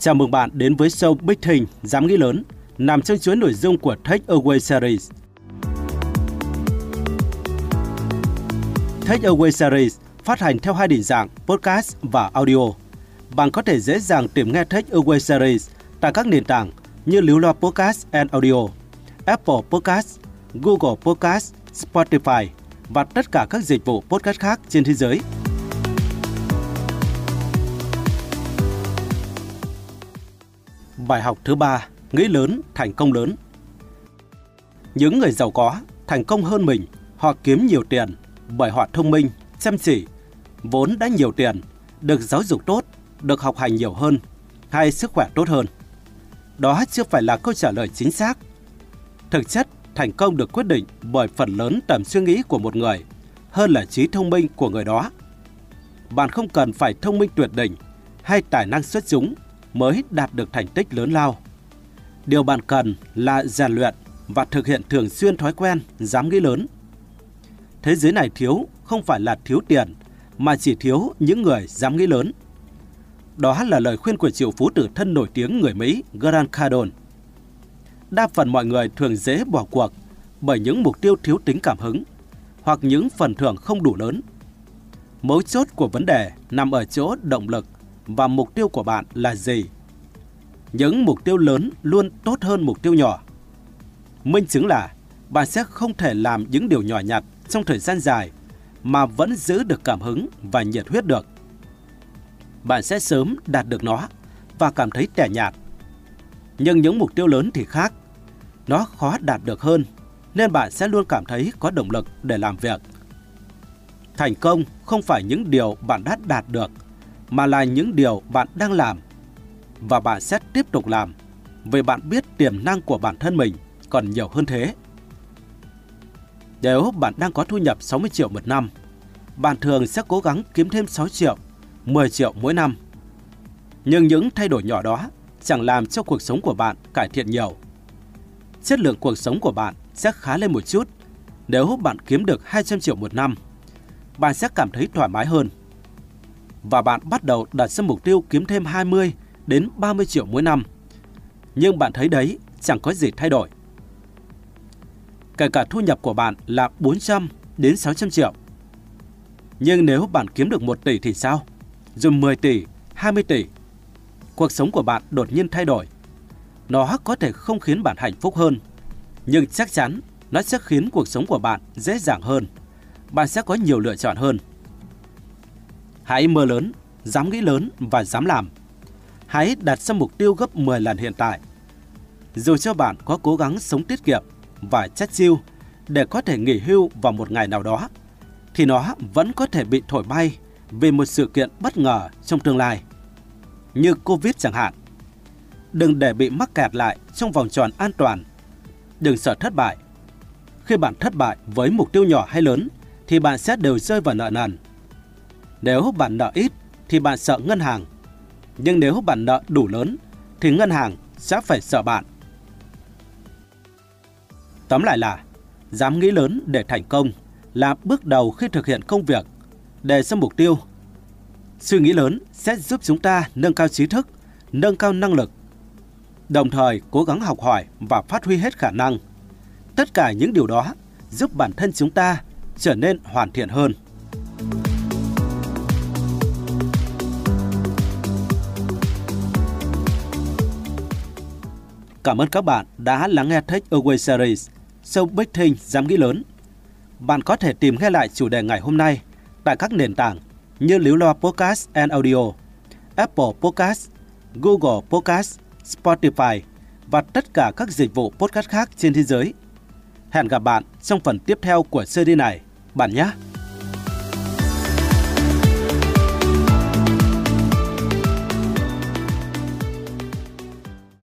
Chào mừng bạn đến với show Big Thing, dám nghĩ lớn, nằm trong chuỗi nội dung của Take Away Series. Take Away Series phát hành theo hai định dạng podcast và audio. Bạn có thể dễ dàng tìm nghe Take Away Series tại các nền tảng như lưu Loa Podcast and Audio, Apple Podcast, Google Podcast, Spotify và tất cả các dịch vụ podcast khác trên thế giới. Bài học thứ ba, nghĩ lớn, thành công lớn. Những người giàu có, thành công hơn mình, họ kiếm nhiều tiền bởi họ thông minh, chăm chỉ, vốn đã nhiều tiền, được giáo dục tốt, được học hành nhiều hơn, hay sức khỏe tốt hơn. Đó chưa phải là câu trả lời chính xác. Thực chất, thành công được quyết định bởi phần lớn tầm suy nghĩ của một người hơn là trí thông minh của người đó. Bạn không cần phải thông minh tuyệt đỉnh hay tài năng xuất chúng mới đạt được thành tích lớn lao. Điều bạn cần là rèn luyện và thực hiện thường xuyên thói quen, dám nghĩ lớn. Thế giới này thiếu không phải là thiếu tiền, mà chỉ thiếu những người dám nghĩ lớn. Đó là lời khuyên của triệu phú tử thân nổi tiếng người Mỹ Grant Cardone. Đa phần mọi người thường dễ bỏ cuộc bởi những mục tiêu thiếu tính cảm hứng hoặc những phần thưởng không đủ lớn. Mấu chốt của vấn đề nằm ở chỗ động lực và mục tiêu của bạn là gì. Những mục tiêu lớn luôn tốt hơn mục tiêu nhỏ. Minh chứng là bạn sẽ không thể làm những điều nhỏ nhặt trong thời gian dài mà vẫn giữ được cảm hứng và nhiệt huyết được. Bạn sẽ sớm đạt được nó và cảm thấy tẻ nhạt. Nhưng những mục tiêu lớn thì khác. Nó khó đạt được hơn, nên bạn sẽ luôn cảm thấy có động lực để làm việc. Thành công không phải những điều bạn đã đạt được mà là những điều bạn đang làm và bạn sẽ tiếp tục làm vì bạn biết tiềm năng của bản thân mình còn nhiều hơn thế. Nếu bạn đang có thu nhập 60 triệu một năm, bạn thường sẽ cố gắng kiếm thêm 6 triệu, 10 triệu mỗi năm. Nhưng những thay đổi nhỏ đó chẳng làm cho cuộc sống của bạn cải thiện nhiều. Chất lượng cuộc sống của bạn sẽ khá lên một chút nếu bạn kiếm được 200 triệu một năm. Bạn sẽ cảm thấy thoải mái hơn và bạn bắt đầu đặt ra mục tiêu kiếm thêm 20 đến 30 triệu mỗi năm. Nhưng bạn thấy đấy chẳng có gì thay đổi. Kể cả thu nhập của bạn là 400 đến 600 triệu. Nhưng nếu bạn kiếm được 1 tỷ thì sao? Rồi 10 tỷ, 20 tỷ. Cuộc sống của bạn đột nhiên thay đổi. Nó có thể không khiến bạn hạnh phúc hơn, nhưng chắc chắn nó sẽ khiến cuộc sống của bạn dễ dàng hơn. Bạn sẽ có nhiều lựa chọn hơn. Hãy mơ lớn, dám nghĩ lớn và dám làm. Hãy đặt ra mục tiêu gấp 10 lần hiện tại. Dù cho bạn có cố gắng sống tiết kiệm và chất chiêu để có thể nghỉ hưu vào một ngày nào đó, thì nó vẫn có thể bị thổi bay vì một sự kiện bất ngờ trong tương lai. Như Covid chẳng hạn. Đừng để bị mắc kẹt lại trong vòng tròn an toàn. Đừng sợ thất bại. Khi bạn thất bại với mục tiêu nhỏ hay lớn, thì bạn sẽ đều rơi vào nợ nần nếu bạn nợ ít thì bạn sợ ngân hàng. Nhưng nếu bạn nợ đủ lớn thì ngân hàng sẽ phải sợ bạn. Tóm lại là, dám nghĩ lớn để thành công là bước đầu khi thực hiện công việc, đề ra mục tiêu. Suy nghĩ lớn sẽ giúp chúng ta nâng cao trí thức, nâng cao năng lực, đồng thời cố gắng học hỏi và phát huy hết khả năng. Tất cả những điều đó giúp bản thân chúng ta trở nên hoàn thiện hơn. Cảm ơn các bạn đã lắng nghe Tech Away Series, show Big Thing dám nghĩ lớn. Bạn có thể tìm nghe lại chủ đề ngày hôm nay tại các nền tảng như Liếu Loa Podcast and Audio, Apple Podcast, Google Podcast, Spotify và tất cả các dịch vụ podcast khác trên thế giới. Hẹn gặp bạn trong phần tiếp theo của series này, bạn nhé!